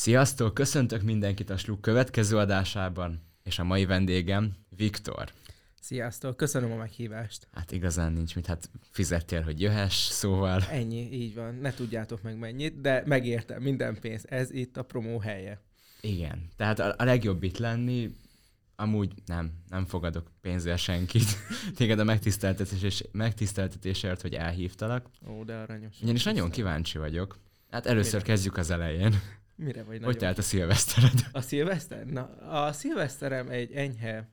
Sziasztok, köszöntök mindenkit a Sluk következő adásában, és a mai vendégem Viktor. Sziasztok, köszönöm a meghívást. Hát igazán nincs mit, hát fizettél, hogy jöhess, szóval... Ennyi, így van. Ne tudjátok meg mennyit, de megértem minden pénz. Ez itt a promó helye. Igen, tehát a, a legjobb itt lenni, amúgy nem, nem fogadok pénzzel senkit. Téged a megtiszteltetés, megtiszteltetésért, hogy elhívtalak. Ó, de aranyos. Ugyanis nagyon kíváncsi vagyok. Hát először kezdjük az elején. Mire vagy Hogy nagyon? telt a szilvesztered? A szilveszter? Na, a szilveszterem egy enyhe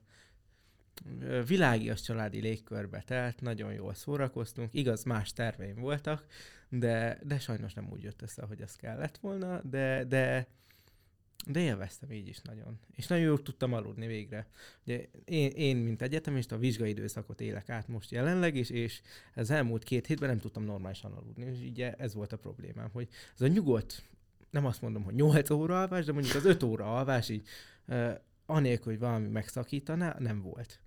világias családi légkörbe telt, nagyon jól szórakoztunk, igaz, más terveim voltak, de, de sajnos nem úgy jött össze, hogy az kellett volna, de, de, de élveztem így is nagyon. És nagyon jól tudtam aludni végre. Ugye én, én, mint egyetemista, a vizsgai időszakot élek át most jelenleg is, és az elmúlt két hétben nem tudtam normálisan aludni. És ugye ez volt a problémám, hogy ez a nyugodt, nem azt mondom, hogy 8 óra alvás, de mondjuk az 5 óra alvás így uh, anélkül, hogy valami megszakítaná, nem volt.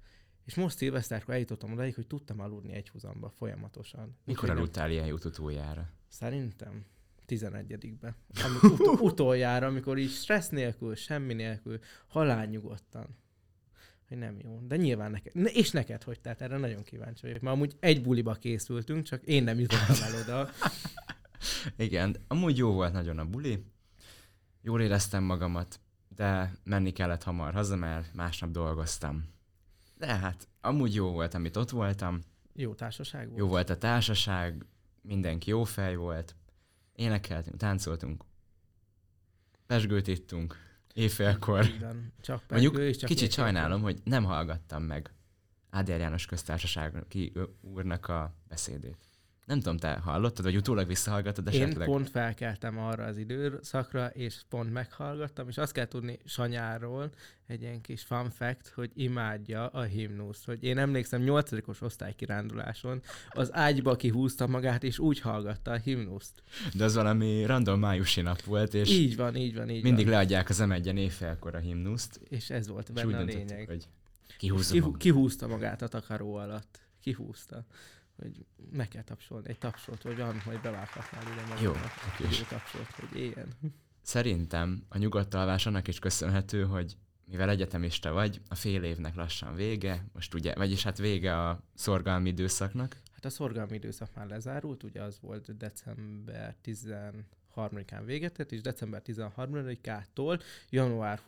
És most szilveszterkor eljutottam odaig, hogy tudtam aludni egy húzamba folyamatosan. Mikor aludtál ilyen jót utoljára? Szerintem 11-be. Amikor ut- utoljára, amikor így stressz nélkül, semmi nélkül, halálnyugodtan. Hogy nem jó. De nyilván neked. Ne, és neked hogy? Tehát erre nagyon kíváncsi vagyok. Mert amúgy egy buliba készültünk, csak én nem jutottam el oda. Igen, amúgy jó volt nagyon a buli. Jól éreztem magamat, de menni kellett hamar haza, mert másnap dolgoztam. De hát, amúgy jó volt, amit ott voltam. Jó társaság volt. Jó volt a társaság, mindenki jó fej volt. Énekeltünk, táncoltunk. Pesgőt ittunk. Éjfélkor. Van. Csak Mondjuk és csak kicsit éjfélkor. sajnálom, hogy nem hallgattam meg Áder János köztársaság úrnak a beszédét. Nem tudom, te hallottad, vagy utólag visszahallgattad Én esetleg? pont felkeltem arra az időszakra, és pont meghallgattam, és azt kell tudni Sanyáról, egy ilyen kis fun fact, hogy imádja a himnuszt. Hogy én emlékszem, nyolcadikos osztálykiránduláson az ágyba kihúzta magát, és úgy hallgatta a himnuszt. De az valami random májusi nap volt, és így van, így van, így mindig van. leadják az m éjfélkor a himnuszt, És ez volt benne a lényeg. hogy És kihúzom Kihú, magam. kihúzta magát a takaró alatt. Kihúzta. Hogy meg kell tapsolni. Egy tapsot, vagy van, hogy bevághatnál ide magadnak. Jó, oké. Jó tapsot, hogy éljen. Szerintem a nyugodt alvás annak is köszönhető, hogy mivel egyetemista vagy, a fél évnek lassan vége, most ugye, vagyis hát vége a szorgalmi időszaknak. Hát a szorgalmi időszak már lezárult, ugye az volt december 13-án véget ért, és december 13-ától január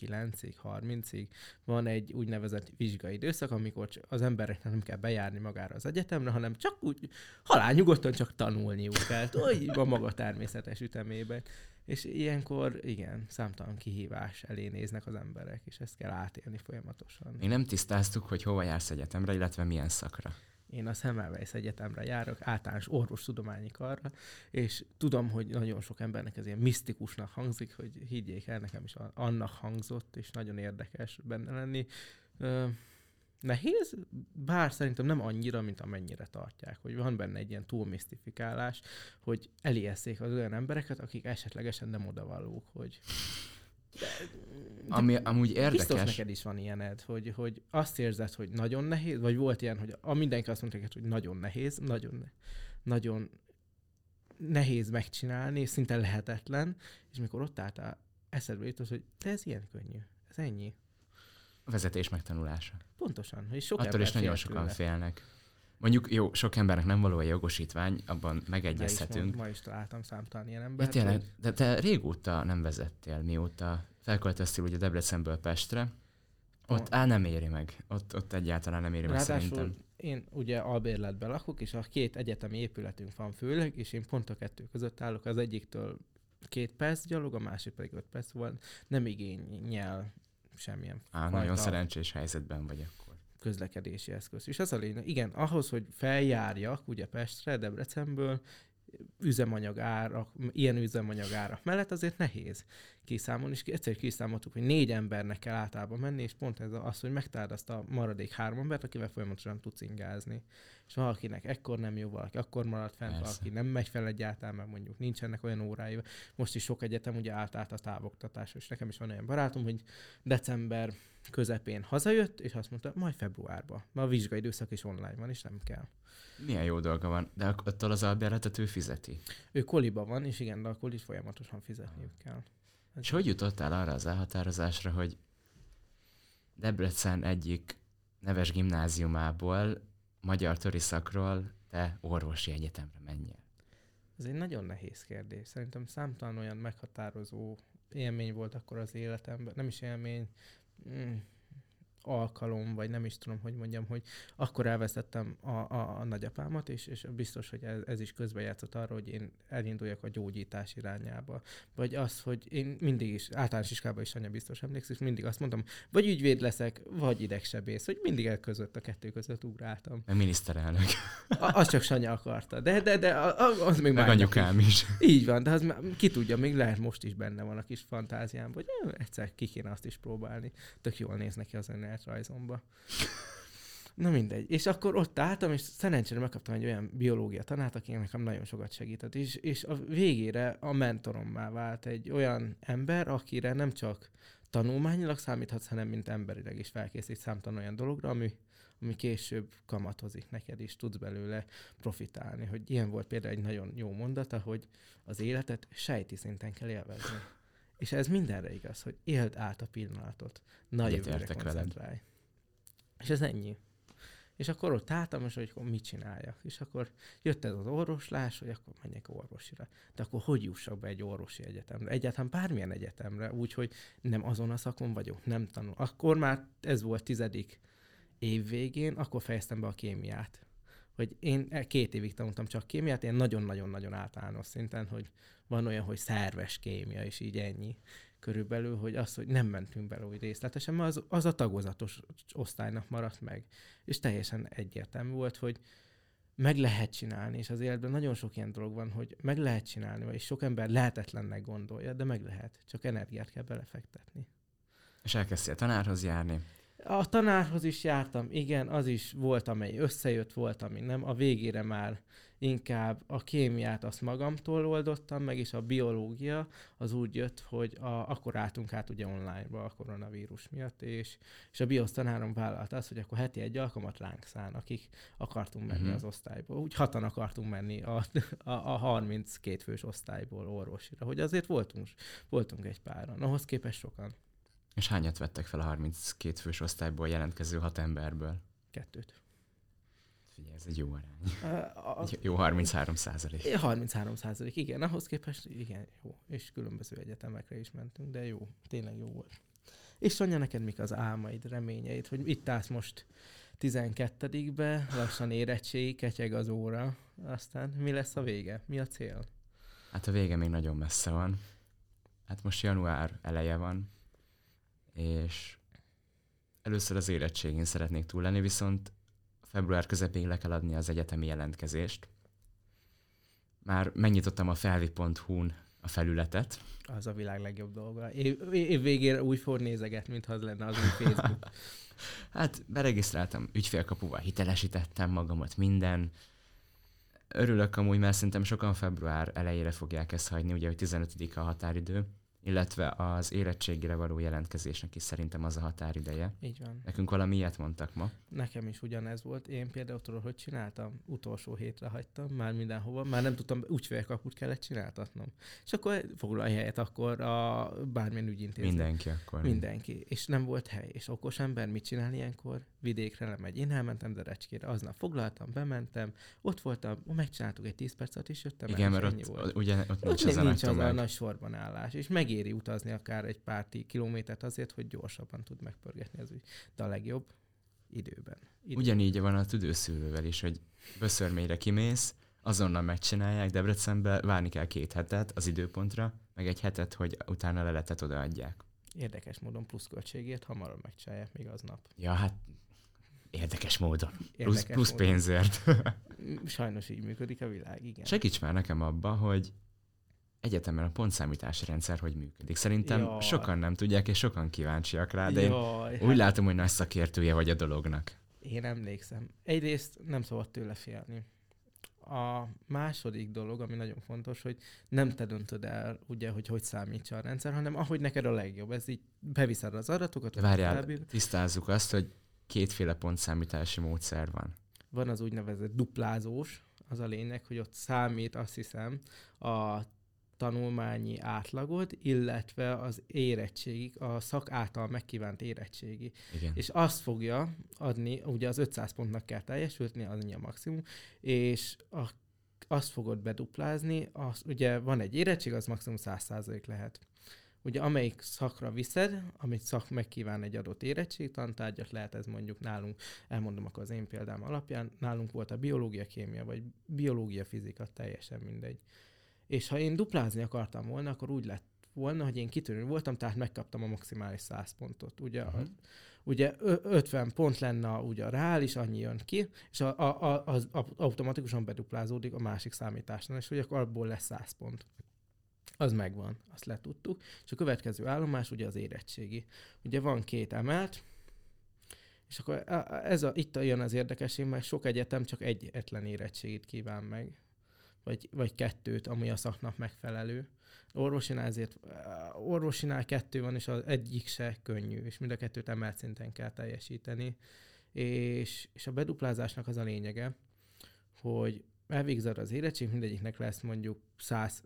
29-ig, 30-ig van egy úgynevezett vizsgai időszak, amikor az embereknek nem kell bejárni magára az egyetemre, hanem csak úgy halál nyugodtan csak tanulniuk kell, hogy a maga természetes ütemében. És ilyenkor, igen, számtalan kihívás elé néznek az emberek, és ezt kell átélni folyamatosan. Még nem tisztáztuk, hogy hova jársz egyetemre, illetve milyen szakra. Én a Semmelweis Egyetemre járok, általános orvostudományi karra, és tudom, hogy nagyon sok embernek ez ilyen misztikusnak hangzik, hogy higgyék el, nekem is annak hangzott, és nagyon érdekes benne lenni. Nehéz, bár szerintem nem annyira, mint amennyire tartják, hogy van benne egy ilyen túlmisztifikálás, hogy elijeszték az olyan embereket, akik esetlegesen nem odavalók, hogy Ami amúgy Biztos érdekes, neked is van ilyened, hogy, hogy azt érzed, hogy nagyon nehéz, vagy volt ilyen, hogy a mindenki azt mondta neked, hogy nagyon nehéz, nagyon, nagyon nehéz megcsinálni, szinte lehetetlen, és mikor ott álltál, eszedbe jutott, hogy de ez ilyen könnyű, ez ennyi. vezetés megtanulása. Pontosan, és sok Attól is nagyon fél sokan tőle. félnek. Mondjuk jó, sok embernek nem való a jogosítvány, abban Ne is megegyezhetünk. mond, ma is találtam számtalan ilyen embert. tényleg, hogy- de te régóta nem vezettél, mióta felköltöztél ugye Debrecenből Pestre. Ott á, nem éri meg. Ott, ott egyáltalán nem éri meg Ráadásul szerintem. én ugye albérletben lakok, és a két egyetemi épületünk van főleg, és én pont a kettő között állok. Az egyiktől két perc gyalog, a másik pedig öt perc van. Nem igényel semmilyen Á, nagyon szerencsés helyzetben vagy akkor. közlekedési eszköz. És az a lényeg, igen, ahhoz, hogy feljárjak ugye Pestre, Debrecenből, üzemanyag árak, ilyen üzemanyag árak mellett azért nehéz kiszámolni, és egyszer kiszámoltuk, hogy négy embernek kell általában menni, és pont ez az, hogy megtaláld azt a maradék három embert, akivel folyamatosan tudsz ingázni. És valakinek ekkor nem jó, valaki akkor marad fent, Persze. valaki nem megy fel egyáltalán, mert mondjuk nincsenek olyan órái. Most is sok egyetem ugye átállt a távoktatás, és nekem is van olyan barátom, hogy december közepén hazajött, és azt mondta, majd februárban. Mert a vizsgai időszak is online van, és nem kell. Milyen jó dolga van, de attól az albérletet ő fizeti. Ő koliba van, és igen, de akkor is folyamatosan fizetniük kell. Ez És hogy jutottál arra az elhatározásra, hogy Debrecen egyik neves gimnáziumából, magyar töriszakról te orvosi egyetemre menjél? Ez egy nagyon nehéz kérdés. Szerintem számtalan olyan meghatározó élmény volt akkor az életemben. Nem is élmény, mm, alkalom, vagy nem is tudom, hogy mondjam, hogy akkor elvesztettem a, a, a nagyapámat, és, és biztos, hogy ez, ez is közbejátszott arra, hogy én elinduljak a gyógyítás irányába. Vagy az, hogy én mindig is, általános iskolában is anya biztos emlékszik, mindig azt mondtam, vagy ügyvéd leszek, vagy idegsebész, hogy mindig el között a kettő között ugráltam. Meg miniszterelnök, A, az csak Sanya akarta, de, de, de a- a- az még meg anyukám is. így van, de az már, ki tudja, még lehet most is benne van a kis fantáziám, hogy eh, egyszer ki kéne azt is próbálni. Tök jól néz neki az önéletrajzomba. Na mindegy. És akkor ott álltam, és szerencsére megkaptam egy olyan biológia tanát, aki nekem nagyon sokat segített. És, és a végére a mentorommá vált egy olyan ember, akire nem csak tanulmányilag számíthatsz, hanem mint emberileg is felkészít számtalan olyan dologra, ami, ami később kamatozik neked, és tudsz belőle profitálni. Hogy ilyen volt például egy nagyon jó mondata, hogy az életet sejti szinten kell élvezni. És ez mindenre igaz, hogy éld át a pillanatot. Nagy jövőre Egyetértek veled. koncentrálj. És ez ennyi. És akkor ott álltam, és hogy akkor mit csináljak. És akkor jött ez az orvoslás, hogy akkor menjek orvosira. De akkor hogy jussak be egy orvosi egyetemre? Egyáltalán bármilyen egyetemre, úgyhogy nem azon a szakon vagyok, nem tanul. Akkor már ez volt tizedik év végén, akkor fejeztem be a kémiát. Hogy én e- két évig tanultam csak kémiát, én nagyon-nagyon-nagyon általános szinten, hogy van olyan, hogy szerves kémia, és így ennyi körülbelül, hogy az, hogy nem mentünk bele úgy részletesen, mert az, az a tagozatos osztálynak maradt meg. És teljesen egyértelmű volt, hogy meg lehet csinálni, és az életben nagyon sok ilyen dolog van, hogy meg lehet csinálni, és sok ember lehetetlennek gondolja, de meg lehet. Csak energiát kell belefektetni. És elkezdtél tanárhoz járni. A tanárhoz is jártam, igen, az is volt, amely összejött, volt, ami nem. A végére már inkább a kémiát azt magamtól oldottam meg, és a biológia az úgy jött, hogy a, akkor álltunk át ugye online-ba a koronavírus miatt, és, és a biosz tanárom vállalta azt, hogy akkor heti egy alkalmat ránk szán, akik akartunk menni Mhm. uh-huh. az osztályba. Úgy hatan akartunk menni a, a, a 32 fős osztályból orvosira, hogy azért voltunk, voltunk egy páran. Ahhoz képest sokan. És hányat vettek fel a 32 fős osztályból jelentkező hat emberből? Kettőt. Figyelj, ez egy jó arány. A, a, jó 33 százalék. 33 százalék, igen, ahhoz képest igen, jó. És különböző egyetemekre is mentünk, de jó, tényleg jó volt. És Sonja, neked mik az álmaid, reményeid, hogy itt állsz most 12-be, lassan érettségi, ketyeg az óra, aztán mi lesz a vége? Mi a cél? Hát a vége még nagyon messze van. Hát most január eleje van, és először az érettségén szeretnék túl lenni, viszont február közepéig le kell adni az egyetemi jelentkezést. Már megnyitottam a felvi.hu-n a felületet, Az a világ legjobb dolga. Év, év végére úgy fog nézeget, mintha az lenne az új Facebook. Hát beregisztráltam, ügyfélkapuval hitelesítettem magamat, minden. Örülök amúgy, mert szerintem sokan február elejére fogják ezt hagyni, ugye, hogy 15 a határidő, illetve az érettségére való jelentkezésnek is szerintem az a határideje. Így van. Nekünk valami ilyet mondtak ma. Nekem is ugyanez volt. Én például tudod, hogy csináltam? Utolsó hétre hagytam, már mindenhova. Már nem tudtam, ügyfélkaput kellett csináltatnom. És akkor foglalj helyet akkor a bármilyen ügyintéző. Mindenki akkor. Mindenki. És nem volt hely. És okos ember mit csinál ilyenkor? Vidékre lemegy. Én elmentem Derecskére. Aznap foglaltam, bementem, ott voltam, megcsináltuk egy 10 percet, és jöttem el, Igen, és mert ott, volt. ugye, ott Ott nincs nincs, az nincs nagy az a nagy sorban állás, és megéri utazni akár egy pár kilométert azért, hogy gyorsabban tud megpörgetni az ügy. De a legjobb időben. időben. Ugyanígy van a tüdőszűrővel is, hogy Böszörményre kimész, azonnal megcsinálják, Debrecenbe várni kell két hetet az időpontra, meg egy hetet, hogy utána leletet odaadják. Érdekes módon pluszköltségért hamarabb megcsinálják még aznap. Ja, hát érdekes módon. Plusz, Érdekes plusz módon. pénzért. Sajnos így működik a világ, igen. Segíts már nekem abba, hogy egyetemen a pontszámítási rendszer hogy működik. Szerintem Jaj. sokan nem tudják, és sokan kíváncsiak rá, de én úgy látom, hogy nagy szakértője vagy a dolognak. Én emlékszem. Egyrészt nem szabad tőle félni. a második dolog, ami nagyon fontos, hogy nem te döntöd el, ugye, hogy hogy számítsa a rendszer, hanem ahogy neked a legjobb. Ez így beviszed az adatokat. Várjál, tisztázzuk azt, hogy kétféle pontszámítási módszer van. Van az úgynevezett duplázós, az a lényeg, hogy ott számít, azt hiszem, a tanulmányi átlagod, illetve az érettségi, a szak által megkívánt érettségi. Igen. És azt fogja adni, ugye az 500 pontnak kell teljesülni, az a maximum, és a, azt fogod beduplázni, az, ugye van egy érettség, az maximum 100% lehet. Ugye amelyik szakra viszed, amit szak megkíván egy adott érettség, tantárgyat lehet ez mondjuk nálunk, elmondom akkor az én példám alapján, nálunk volt a biológia, kémia, vagy biológia, fizika, teljesen mindegy. És ha én duplázni akartam volna, akkor úgy lett volna, hogy én kitűnő voltam, tehát megkaptam a maximális 100 pontot. Ugye, uh-huh. az, ugye 50 pont lenne ugye a reális, annyi jön ki, és a, a, a, az automatikusan beduplázódik a másik számításnál, és ugye akkor abból lesz 100 pont. Az megvan, azt letudtuk. És a következő állomás ugye az érettségi. Ugye van két emelt, és akkor ez a, itt jön az érdekesség, mert sok egyetem csak egyetlen érettségit kíván meg vagy, vagy kettőt, ami a szaknak megfelelő. Orvosinál ezért, orvosinál kettő van, és az egyik se könnyű, és mind a kettőt emelt szinten kell teljesíteni. És, és a beduplázásnak az a lényege, hogy elvégzed az érettség, mindegyiknek lesz mondjuk 100,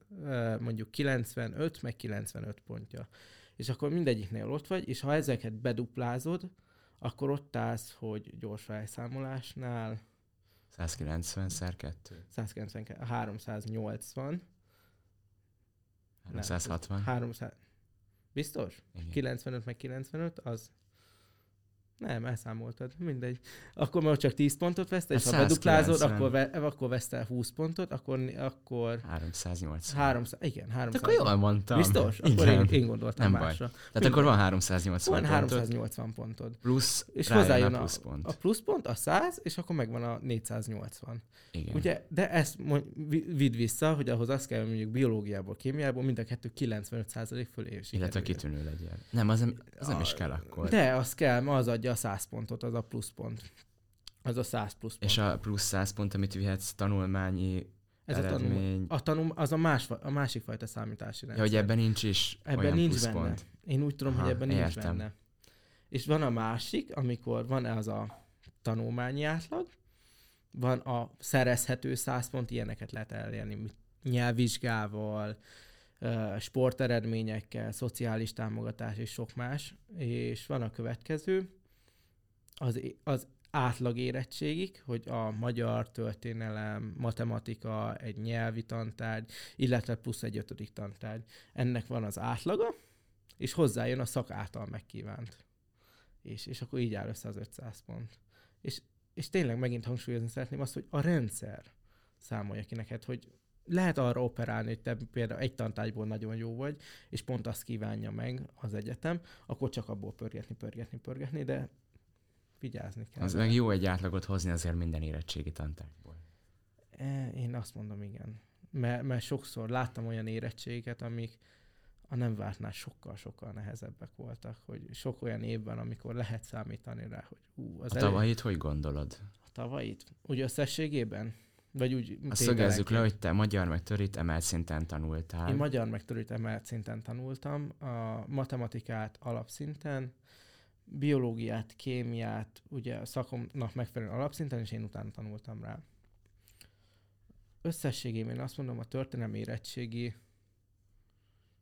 mondjuk 95, meg 95 pontja. És akkor mindegyiknél ott vagy, és ha ezeket beduplázod, akkor ott állsz, hogy gyors felszámolásnál 190 szer 2. 190, 380. 360. 300. Biztos? Igen. 95 meg 95, az nem, elszámoltad, mindegy. Akkor már csak 10 pontot veszte, és ha beduplázod, akkor, ve, akkor veszte 20 pontot, akkor... akkor 380. 300, igen, 300. akkor jól mondtam. Biztos? Akkor igen. én, én gondoltam Nem másra. Baj. Tehát Mindegy. akkor van 380 van 380 pontod. Plusz és hozzájön a plusz pont. A, a plusz pont, a 100, és akkor megvan a 480. Igen. Ugye, de ezt vidd vissza, hogy ahhoz azt kell, mondjuk biológiából, kémiából mind a kettő 95% fölé Illetve kitűnő legyen. Nem, az nem, az nem is kell akkor. De az kell, az adja a 100 pontot, az a plusz pont. Az a 100 plusz pont. És a plusz 100 pont, amit vihetsz tanulmányi ez eredmény. a, tanul, a, tanul, az a, más, a másik fajta számítási rendszer. Ja, hogy ebben nincs is ebben olyan nincs plusz benne. Én úgy tudom, Aha, hogy ebben nincs értem. benne. És van a másik, amikor van az a tanulmányi átlag, van a szerezhető 100 pont, ilyeneket lehet elérni nyelvvizsgával, sporteredményekkel, szociális támogatás és sok más. És van a következő, az, az átlag érettségig, hogy a magyar történelem, matematika, egy nyelvi tantárgy, illetve plusz egy ötödik tantárgy. Ennek van az átlaga, és hozzájön a szak által megkívánt. És, és akkor így áll össze az 500 pont. És, és tényleg megint hangsúlyozni szeretném azt, hogy a rendszer számolja ki neked, hogy lehet arra operálni, hogy te például egy tantárgyból nagyon jó vagy, és pont azt kívánja meg az egyetem, akkor csak abból pörgetni, pörgetni, pörgetni, de vigyázni kell. Az meg jó egy átlagot hozni azért minden érettségi tantárgyból. E, én azt mondom, igen. Mert, mert sokszor láttam olyan érettséget, amik a nem vártnál sokkal-sokkal nehezebbek voltak, hogy sok olyan évben, amikor lehet számítani rá, hogy ú, az A elég... hogy gondolod? A tavait? Úgy összességében? Vagy úgy Azt szögezzük le, hogy te magyar meg törít emelt szinten tanultál. Én magyar meg törít emelt szinten tanultam, a matematikát alapszinten, biológiát, kémiát, ugye a szakomnak megfelelően alapszinten, és én utána tanultam rá. Összességében azt mondom, a történelmi érettségi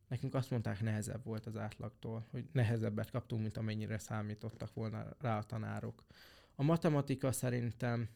nekünk azt mondták, nehezebb volt az átlagtól, hogy nehezebbet kaptunk, mint amennyire számítottak volna rá a tanárok. A matematika szerintem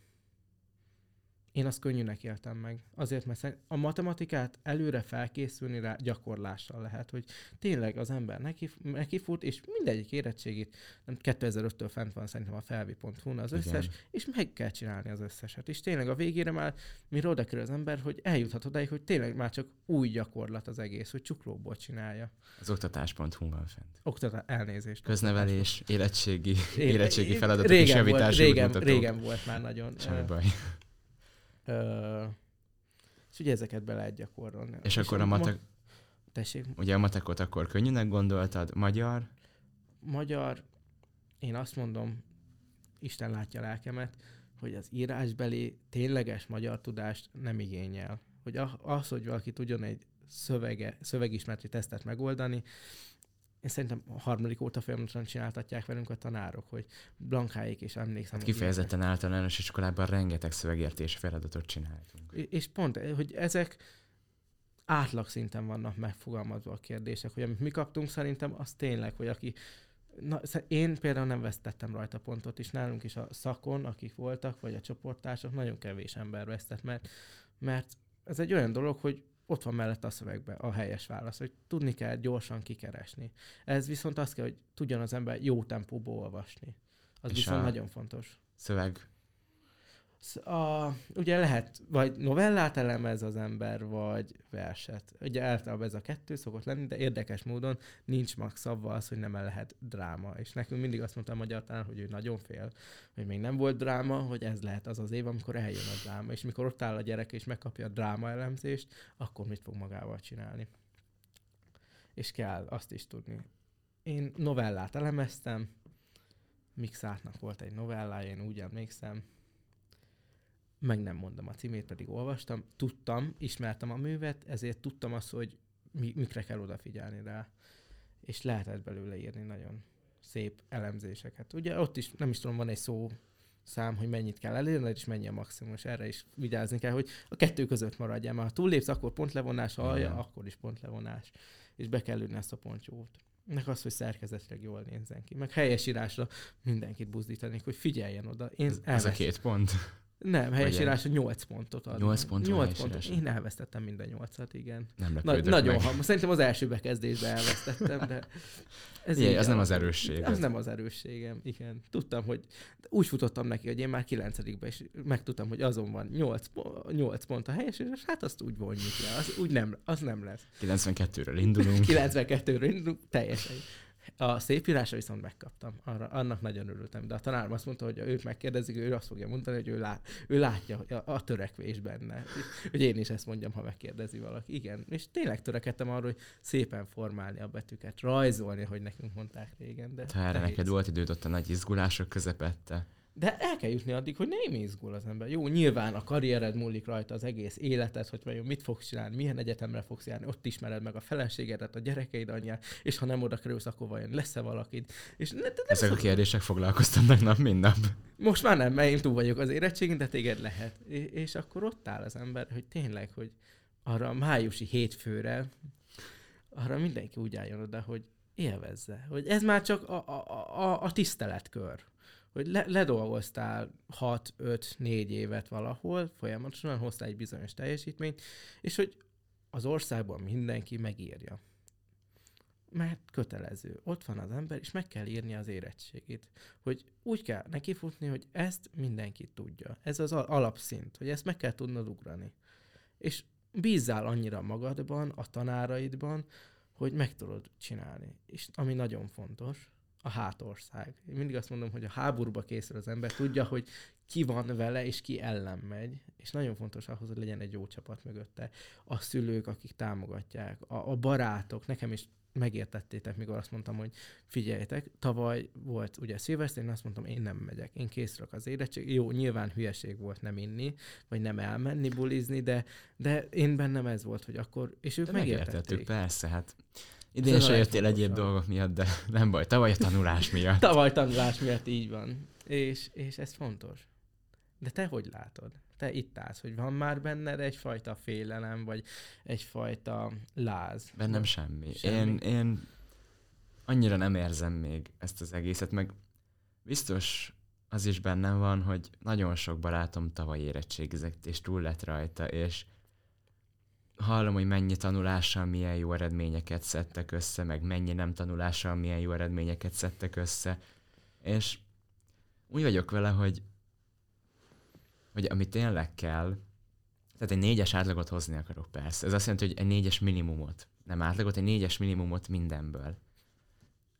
én azt könnyűnek éltem meg. Azért, mert a matematikát előre felkészülni rá gyakorlással lehet, hogy tényleg az ember neki, neki fut, és mindegyik érettségét, nem 2005-től fent van szerintem a felvi.hu az összes, Igen. és meg kell csinálni az összeset. És tényleg a végére már mire oda kerül az ember, hogy eljuthat odáig, hogy tényleg már csak új gyakorlat az egész, hogy csuklóból csinálja. Az oktatás.hu van fent. Oktatás, elnézést. Köznevelés, érettségi, érettségi feladatok régen és javítási volt, régen, régen volt már nagyon. Semmi baj. Ö, és ugye ezeket be lehet gyakorolni. És, és akkor a matek... Ma... Tessék? Ugye a matekot akkor könnyűnek gondoltad, magyar? Magyar, én azt mondom, Isten látja a lelkemet, hogy az írásbeli tényleges magyar tudást nem igényel. Hogy az, hogy valaki tudjon egy szövege, szövegismereti tesztet megoldani, én szerintem a harmadik óta folyamatosan csináltatják velünk a tanárok, hogy blankáik és emlékszem. Hát kifejezetten ilyenek. általános iskolában rengeteg szövegértés feladatot csináltunk. És pont, hogy ezek átlag szinten vannak megfogalmazva a kérdések, hogy amit mi kaptunk szerintem, az tényleg, hogy aki Na, én például nem vesztettem rajta pontot, és nálunk is a szakon, akik voltak, vagy a csoporttársak, nagyon kevés ember vesztett, mert, mert ez egy olyan dolog, hogy ott van mellett a szövegben a helyes válasz, hogy tudni kell gyorsan kikeresni. Ez viszont azt kell, hogy tudjon az ember jó tempóból olvasni. Az és viszont nagyon fontos. Szöveg a, ugye lehet, vagy novellát elemez az ember, vagy verset. Ugye általában ez a kettő szokott lenni, de érdekes módon nincs max szabva az, hogy nem el lehet dráma. És nekünk mindig azt mondta a magyar tanár, hogy ő nagyon fél, hogy még nem volt dráma, hogy ez lehet az az év, amikor eljön a dráma. És mikor ott áll a gyerek és megkapja a dráma elemzést, akkor mit fog magával csinálni. És kell azt is tudni. Én novellát elemeztem, Mixátnak volt egy novellája, én úgy emlékszem, meg nem mondom a címét, pedig olvastam, tudtam, ismertem a művet, ezért tudtam azt, hogy mi, mikre kell odafigyelni rá. És lehetett belőle írni nagyon szép elemzéseket. Ugye ott is, nem is tudom, van egy szó szám, hogy mennyit kell elérni, és mennyi a maximum, és erre is vigyázni kell, hogy a kettő között maradjál, mert ha túllépsz, akkor pontlevonás, ha alja, akkor is pontlevonás, és be kell ülni ezt a pontyót. Meg az, hogy szerkezetileg jól nézzen ki. Meg helyes írásra mindenkit buzdítanék, hogy figyeljen oda. Én ez a két pont. Nem, helyesírásra 8 pontot ad. 8 pont 8 pontot. Én elvesztettem minden 8-at, igen. Nem Na, Nagyon hamar. Szerintem az első bekezdésben elvesztettem, de ez Igen, az nem az erősség. Az nem az erősségem, igen. Tudtam, hogy úgy futottam neki, hogy én már 9 és megtudtam, hogy azon van 8, 8 pont a helyes, és hát azt úgy vonjuk le. Az, úgy nem, az nem lesz. 92-ről indulunk. 92-ről indulunk, teljesen. A szép írásra viszont megkaptam. Arra, annak nagyon örültem. De a tanárom azt mondta, hogy őt megkérdezik, ő azt fogja mondani, hogy ő, lát, ő látja a, a törekvés benne. Hogy én is ezt mondjam, ha megkérdezi valaki. Igen. És tényleg törekedtem arra, hogy szépen formálni a betűket, rajzolni, hogy nekünk mondták régen. De ha erre neked volt időd ott a nagy izgulások közepette. De el kell jutni addig, hogy nem izgul az ember. Jó, nyilván a karriered múlik rajta az egész életed, hogy vajon mit fogsz csinálni, milyen egyetemre fogsz járni, ott ismered meg a feleségedet, a gyerekeid anyját, és ha nem oda kerülsz, akkor vajon lesz-e valakid. És ne, ne, Ezek szok... a kérdések foglalkoztatnak nap, mint nap. Most már nem, mert én túl vagyok az érettségén, de téged lehet. És, és akkor ott áll az ember, hogy tényleg, hogy arra a májusi hétfőre, arra mindenki úgy álljon oda, hogy élvezze. Hogy ez már csak a, a, a, a tiszteletkör hogy le, ledolgoztál 6-5-4 évet valahol, folyamatosan hoztál egy bizonyos teljesítményt, és hogy az országban mindenki megírja. Mert kötelező. Ott van az ember, és meg kell írni az érettségét. Hogy úgy kell nekifutni, hogy ezt mindenki tudja. Ez az alapszint, hogy ezt meg kell tudnod ugrani. És bízzál annyira magadban, a tanáraidban, hogy meg tudod csinálni. És ami nagyon fontos, a hátország. Én mindig azt mondom, hogy a háborúba készül az ember, tudja, hogy ki van vele, és ki ellen megy, és nagyon fontos ahhoz, hogy legyen egy jó csapat mögötte. A szülők, akik támogatják, a, a barátok, nekem is megértettétek, mikor azt mondtam, hogy figyeljetek, tavaly volt ugye szilveszter, én azt mondtam, én nem megyek, én készülök az érettség. Jó, nyilván hülyeség volt nem inni, vagy nem elmenni bulizni, de, de én bennem ez volt, hogy akkor, és ők de megértették. persze, hát Idén se jöttél egyéb dolgok miatt, de nem baj, tavaly a tanulás miatt. tavaly tanulás miatt így van. És, és ez fontos. De te hogy látod? Te itt állsz, hogy van már benned egyfajta félelem, vagy egyfajta láz? Bennem semmi. semmi. Én, én annyira nem érzem még ezt az egészet, meg biztos az is bennem van, hogy nagyon sok barátom tavaly érettségizett, és túl lett rajta, és hallom, hogy mennyi tanulással milyen jó eredményeket szedtek össze, meg mennyi nem tanulással milyen jó eredményeket szedtek össze, és úgy vagyok vele, hogy, hogy ami tényleg kell, tehát egy négyes átlagot hozni akarok persze. Ez azt jelenti, hogy egy négyes minimumot, nem átlagot, egy négyes minimumot mindenből.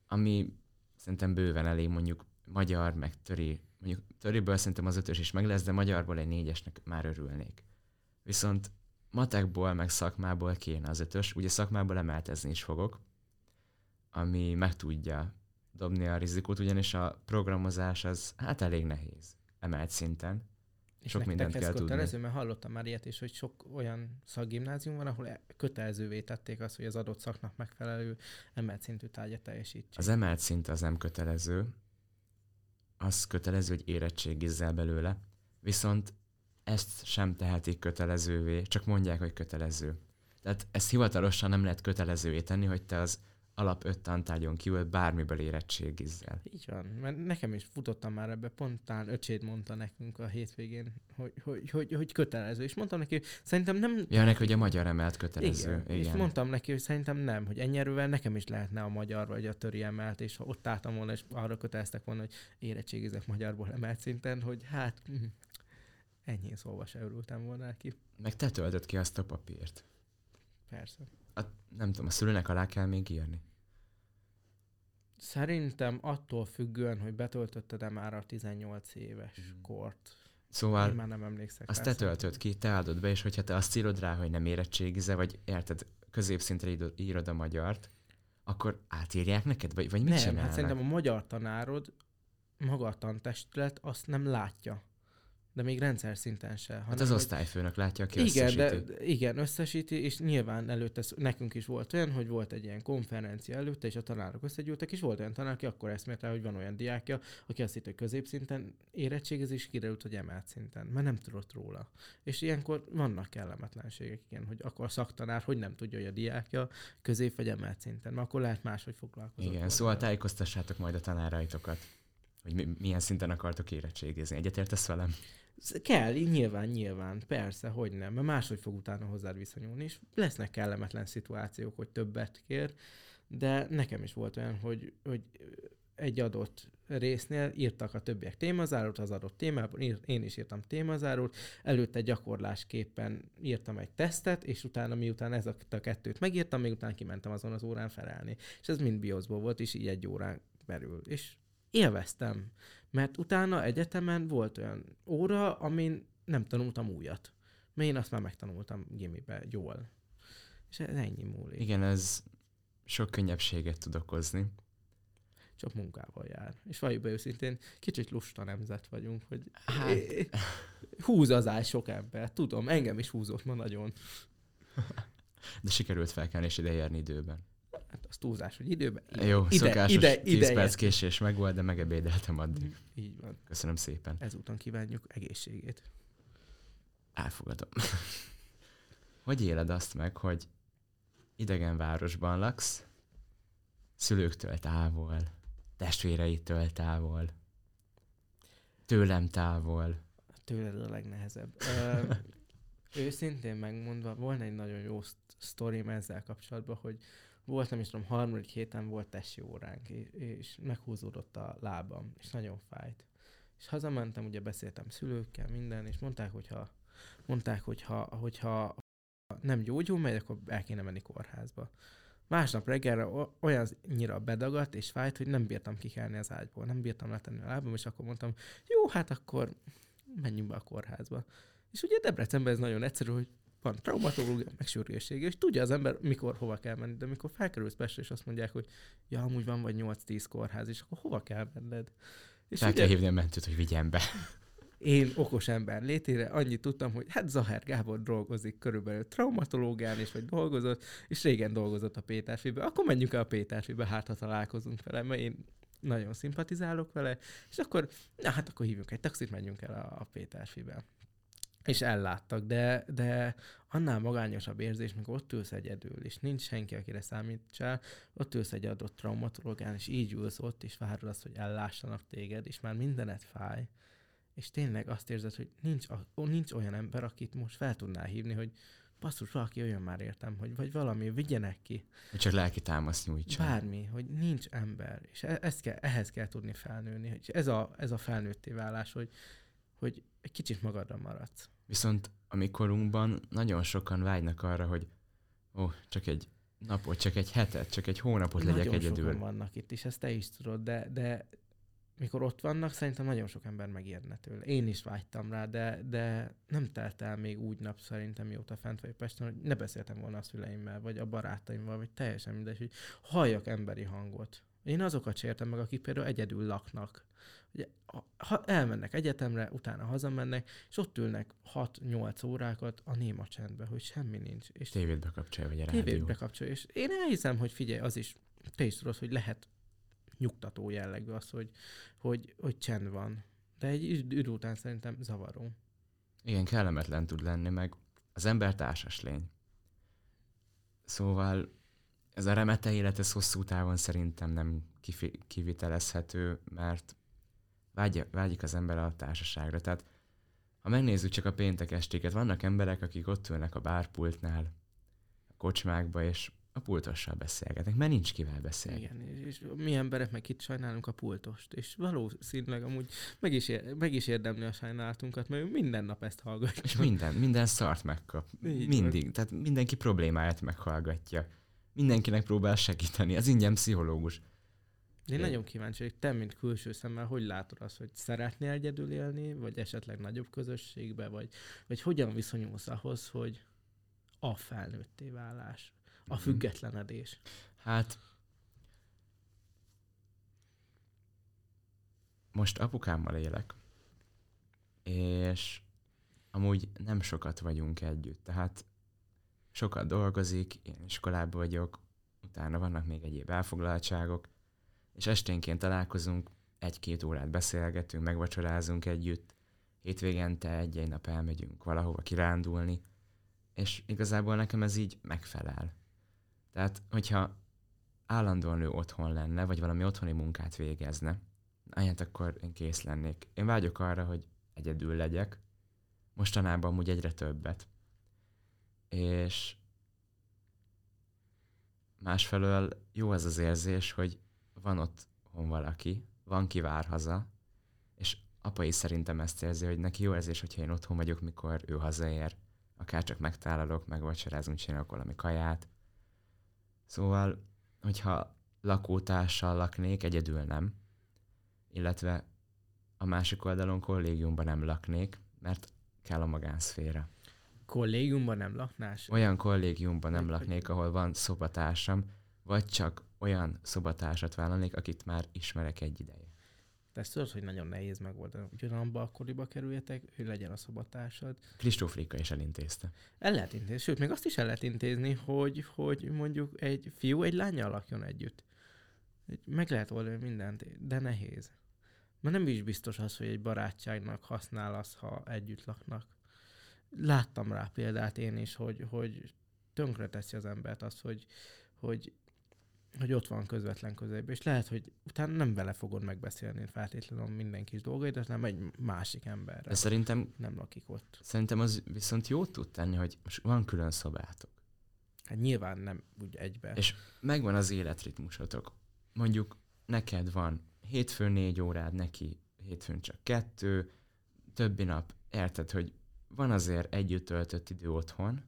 Ami szerintem bőven elég mondjuk magyar, meg töri, mondjuk töriből szerintem az ötös is meg lesz, de magyarból egy négyesnek már örülnék. Viszont matekból, meg szakmából kéne az ötös. Ugye szakmából emeltezni is fogok, ami meg tudja dobni a rizikót, ugyanis a programozás az hát elég nehéz emelt szinten. És Sok mindent kell tudni. kötelező, mert hallottam már ilyet is, hogy sok olyan szakgimnázium van, ahol e- kötelezővé tették azt, hogy az adott szaknak megfelelő emelt szintű tárgyat teljesítsen. Az emelt szint az nem kötelező, az kötelező, hogy érettségizzel belőle, viszont ezt sem tehetik kötelezővé, csak mondják, hogy kötelező. Tehát ezt hivatalosan nem lehet kötelezővé tenni, hogy te az alap öt tantárgyon kívül bármiből érettségizzel. Így van, mert nekem is futottam már ebbe, pont talán öcséd mondta nekünk a hétvégén, hogy, hogy, hogy, hogy kötelező, és mondtam neki, hogy szerintem nem... Ja, neki, hogy a magyar emelt kötelező. Igen, Igen. és mondtam neki, hogy szerintem nem, hogy ennyi erővel nekem is lehetne a magyar vagy a töri emelt, és ha ott álltam volna, és arra köteleztek volna, hogy érettségizek magyarból emelt szinten, hogy hát ennyi szóval se örültem volna neki. Meg te töltöd ki azt a papírt. Persze. A, nem tudom, a szülőnek alá kell még írni. Szerintem attól függően, hogy betöltötted-e már a 18 éves Mhm. kort. Szóval Én már nem emlékszek. azt rá, te töltöd ki, te áldod be, és hogyha te azt írod rá, hogy nem érettségizel, vagy érted, középszintre írod, írod a magyart, akkor átírják neked, vagy, vagy mit Nem, csinálnak? hát szerintem a magyar tanárod, maga a tantestület azt nem látja. De még rendszer szinten se. Hát hanem, az hogy- osztályfőnök látja, aki igen, összesíti. de, igen, összesíti, és nyilván előtte, nekünk is volt olyan, hogy volt egy ilyen konferencia előtte, és a tanárok összegyűltek, és volt olyan tanár, aki akkor eszmélte, hogy van olyan diákja, aki azt hitt, hogy középszinten érettségez, és kiderült, hogy emelt szinten, mert nem tudott róla. És ilyenkor vannak kellemetlenségek, igen, hogy akkor a szaktanár hogy nem tudja, hogy a diákja közép vagy emelt szinten, mert akkor lehet máshogy foglalkozni. Igen, szóval tájékoztassátok majd a tanáraitokat, hogy mi, milyen szinten akartok érettségizni. Egyetértesz velem? Kell, nyilván, nyilván, persze, hogy nem, mert máshogy fog utána hozzád viszonyulni, és lesznek kellemetlen szituációk, hogy többet kér, de nekem is volt olyan, hogy, hogy egy adott résznél írtak a többiek témazárót az adott témában, én is írtam témazárót, előtte gyakorlásképpen írtam egy tesztet, és utána miután ez a kettőt megírtam, még utána kimentem azon az órán felelni. És ez mind bioszból volt, és így egy órán belül. És élveztem, mert utána egyetemen volt olyan óra, amin nem tanultam újat. Mert én azt már megtanultam gimibe jól. És ez ennyi múlik. Igen, ez sok könnyebbséget tud okozni. Csak munkával jár. És be őszintén, kicsit lusta nemzet vagyunk, hogy Hát, húz az áll sok ember. Tudom, engem is húzott ma nagyon. de sikerült felkelni és ideérni időben. Hát az túlzás, hogy időben. Jó, ide, szokásos ide, 10 ide perc késés meg volt, de megebédeltem addig. Így van. Köszönöm szépen. Ezúton kívánjuk egészségét. Elfogadom. hogy éled azt meg, hogy idegen városban laksz, szülőktől távol, testvéreitől távol, tőlem távol. Tőled a legnehezebb. Ö, őszintén megmondva, volna egy nagyon jó szt- sztorim ezzel kapcsolatban, hogy volt, nem is tudom, harmadik héten volt testi óránk, és, meghúzódott a lábam, és nagyon fájt. És hazamentem, ugye beszéltem szülőkkel, minden, és mondták, hogyha, mondták, hogyha, hogyha nem gyógyul meg, akkor el kéne menni kórházba. Másnap reggelre o- olyannyira bedagadt és fájt, hogy nem bírtam kikelni az ágyból, nem bírtam letenni a lábam, és akkor mondtam, jó, hát akkor menjünk be a kórházba. És ugye Debrecenben ez nagyon egyszerű, hogy van traumatológia, meg sürgősség, és tudja az ember, mikor hova kell menni, de mikor felkerülsz Pestre, és azt mondják, hogy ja, amúgy van vagy 8-10 kórház, és akkor hova kell menned? És Fel kell hívni a mentőt, hogy vigyen be. én okos ember létére annyit tudtam, hogy hát Zaher Gábor dolgozik körülbelül traumatológián, és vagy dolgozott, és régen dolgozott a Péterfibe. Akkor menjünk el a Péterfibe, hát ha találkozunk vele, mert én nagyon szimpatizálok vele, és akkor, na hát akkor hívjuk egy taxit, menjünk el a, a Péterfibe. És elláttak, de, de annál magányosabb érzés, mikor ott ülsz egyedül, és nincs senki, akire számítsál, ott ülsz egy adott traumatológán, és így ülsz ott, és várod azt, hogy ellássanak téged, és már mindenet fáj, és tényleg azt érzed, hogy nincs, nincs olyan ember, akit most fel tudnál hívni, hogy basszus, valaki olyan már értem, hogy vagy valami, vigyenek ki. Hogy csak lelki támaszt nyújtson. Bármi, hogy nincs ember. És e- ezt kell, ehhez kell tudni felnőni. Hogy ez, a, ez a felnőtté válás, hogy, hogy egy kicsit magadra maradsz. Viszont a mi korunkban nagyon sokan vágynak arra, hogy ó, csak egy napot, csak egy hetet, csak egy hónapot legyek nagyon egyedül. sokan vannak itt, és ezt te is tudod, de, de mikor ott vannak, szerintem nagyon sok ember megijedne tőle. Én is vágytam rá, de, de nem telt el még úgy nap szerintem, mióta fent vagyok Pesten, hogy ne beszéltem volna a szüleimmel, vagy a barátaimmal, vagy teljesen mindegy, hogy halljak emberi hangot. Én azokat sértem meg, akik például egyedül laknak. Ugye, ha elmennek egyetemre, utána hazamennek, és ott ülnek 6-8 órákat a néma csendbe, hogy semmi nincs. És Tévét bekapcsolja, vagy a tévét bekapcsolja. És én elhiszem, hogy figyelj, az is, te is tudod, hogy lehet nyugtató jellegű az, hogy, hogy, hogy csend van. De egy id- idő után szerintem zavaró. Igen, kellemetlen tud lenni, meg az ember társas lény. Szóval ez a remete élet, ez hosszú távon szerintem nem kifi- kivitelezhető, mert vágya, vágyik az ember a társaságra. Tehát ha megnézzük csak a péntek estéket, vannak emberek, akik ott ülnek a bárpultnál, a kocsmákba, és a pultossal beszélgetnek, mert nincs kivel beszélgetni. Igen, és, mi emberek meg itt sajnálunk a pultost, és valószínűleg amúgy meg is, ér, meg is érdemli a sajnálatunkat, mert minden nap ezt hallgatja. És minden, minden szart megkap. Így Mindig. Tehát mindenki problémáját meghallgatja. Mindenkinek próbál segíteni. Az ingyen pszichológus. Én Én- nagyon kíváncsi, hogy te, mint külső szemmel, hogy látod azt, hogy szeretnél egyedül élni, vagy esetleg nagyobb közösségbe, vagy, vagy hogyan viszonyulsz ahhoz, hogy a felnőtté válás, a Mhm. függetlenedés. Hát most apukámmal élek, és amúgy nem sokat vagyunk együtt, tehát sokat dolgozik, én iskolában vagyok, utána vannak még egyéb elfoglaltságok, és esténként találkozunk, egy-két órát beszélgetünk, megvacsorázunk együtt, hétvégente egy-egy nap elmegyünk valahova kirándulni, és igazából nekem ez így megfelel. Tehát, hogyha állandóan ő otthon lenne, vagy valami otthoni munkát végezne, hát akkor én kész lennék. Én vágyok arra, hogy egyedül legyek, mostanában amúgy egyre többet. És másfelől jó az az érzés, hogy van ott hon valaki, van ki vár haza, és apa is szerintem ezt érzi, hogy neki jó érzés, hogyha én otthon vagyok, mikor ő hazaér, akár csak megtálalok, megvacsorázunk, csinálok valami kaját. Szóval, hogyha lakótársal laknék, egyedül nem, illetve a másik oldalon kollégiumban nem laknék, mert kell a magánszféra. Kollégiumban nem laknás? Olyan kollégiumban nem laknék, ahol van szobatársam, vagy csak olyan szobatársat vállalnék, akit már ismerek egy ideje. Te ezt tudod, hogy nagyon nehéz megoldani. Ugyanabba a koriba kerüljetek, ő legyen a szobatársad. Kristóf Rika is elintézte. El lehet intézni, sőt, még azt is el lehet intézni, hogy, hogy mondjuk egy fiú egy lányjal lakjon együtt. Egy- Meg lehet oldani mindent, de nehéz. Mert nem is biztos az, hogy egy barátságnak használ az, ha együtt laknak. Láttam rá példát én is, hogy, hogy tönkre teszi az embert az, hogy, hogy, hogy ott van közvetlen közelben, és lehet, hogy utána nem vele fogod megbeszélni feltétlenül minden kis dolgait, hanem egy másik emberre. De szerintem, Nem lakik ott. szerintem az viszont jót tud tenni, hogy most van külön szobátok. Hát nyilván nem úgy egybe. És megvan az életritmusotok. Mondjuk neked van hétfőn négy órád, neki hétfőn csak kettő, többi nap, érted, hogy van azért együtt töltött idő otthon,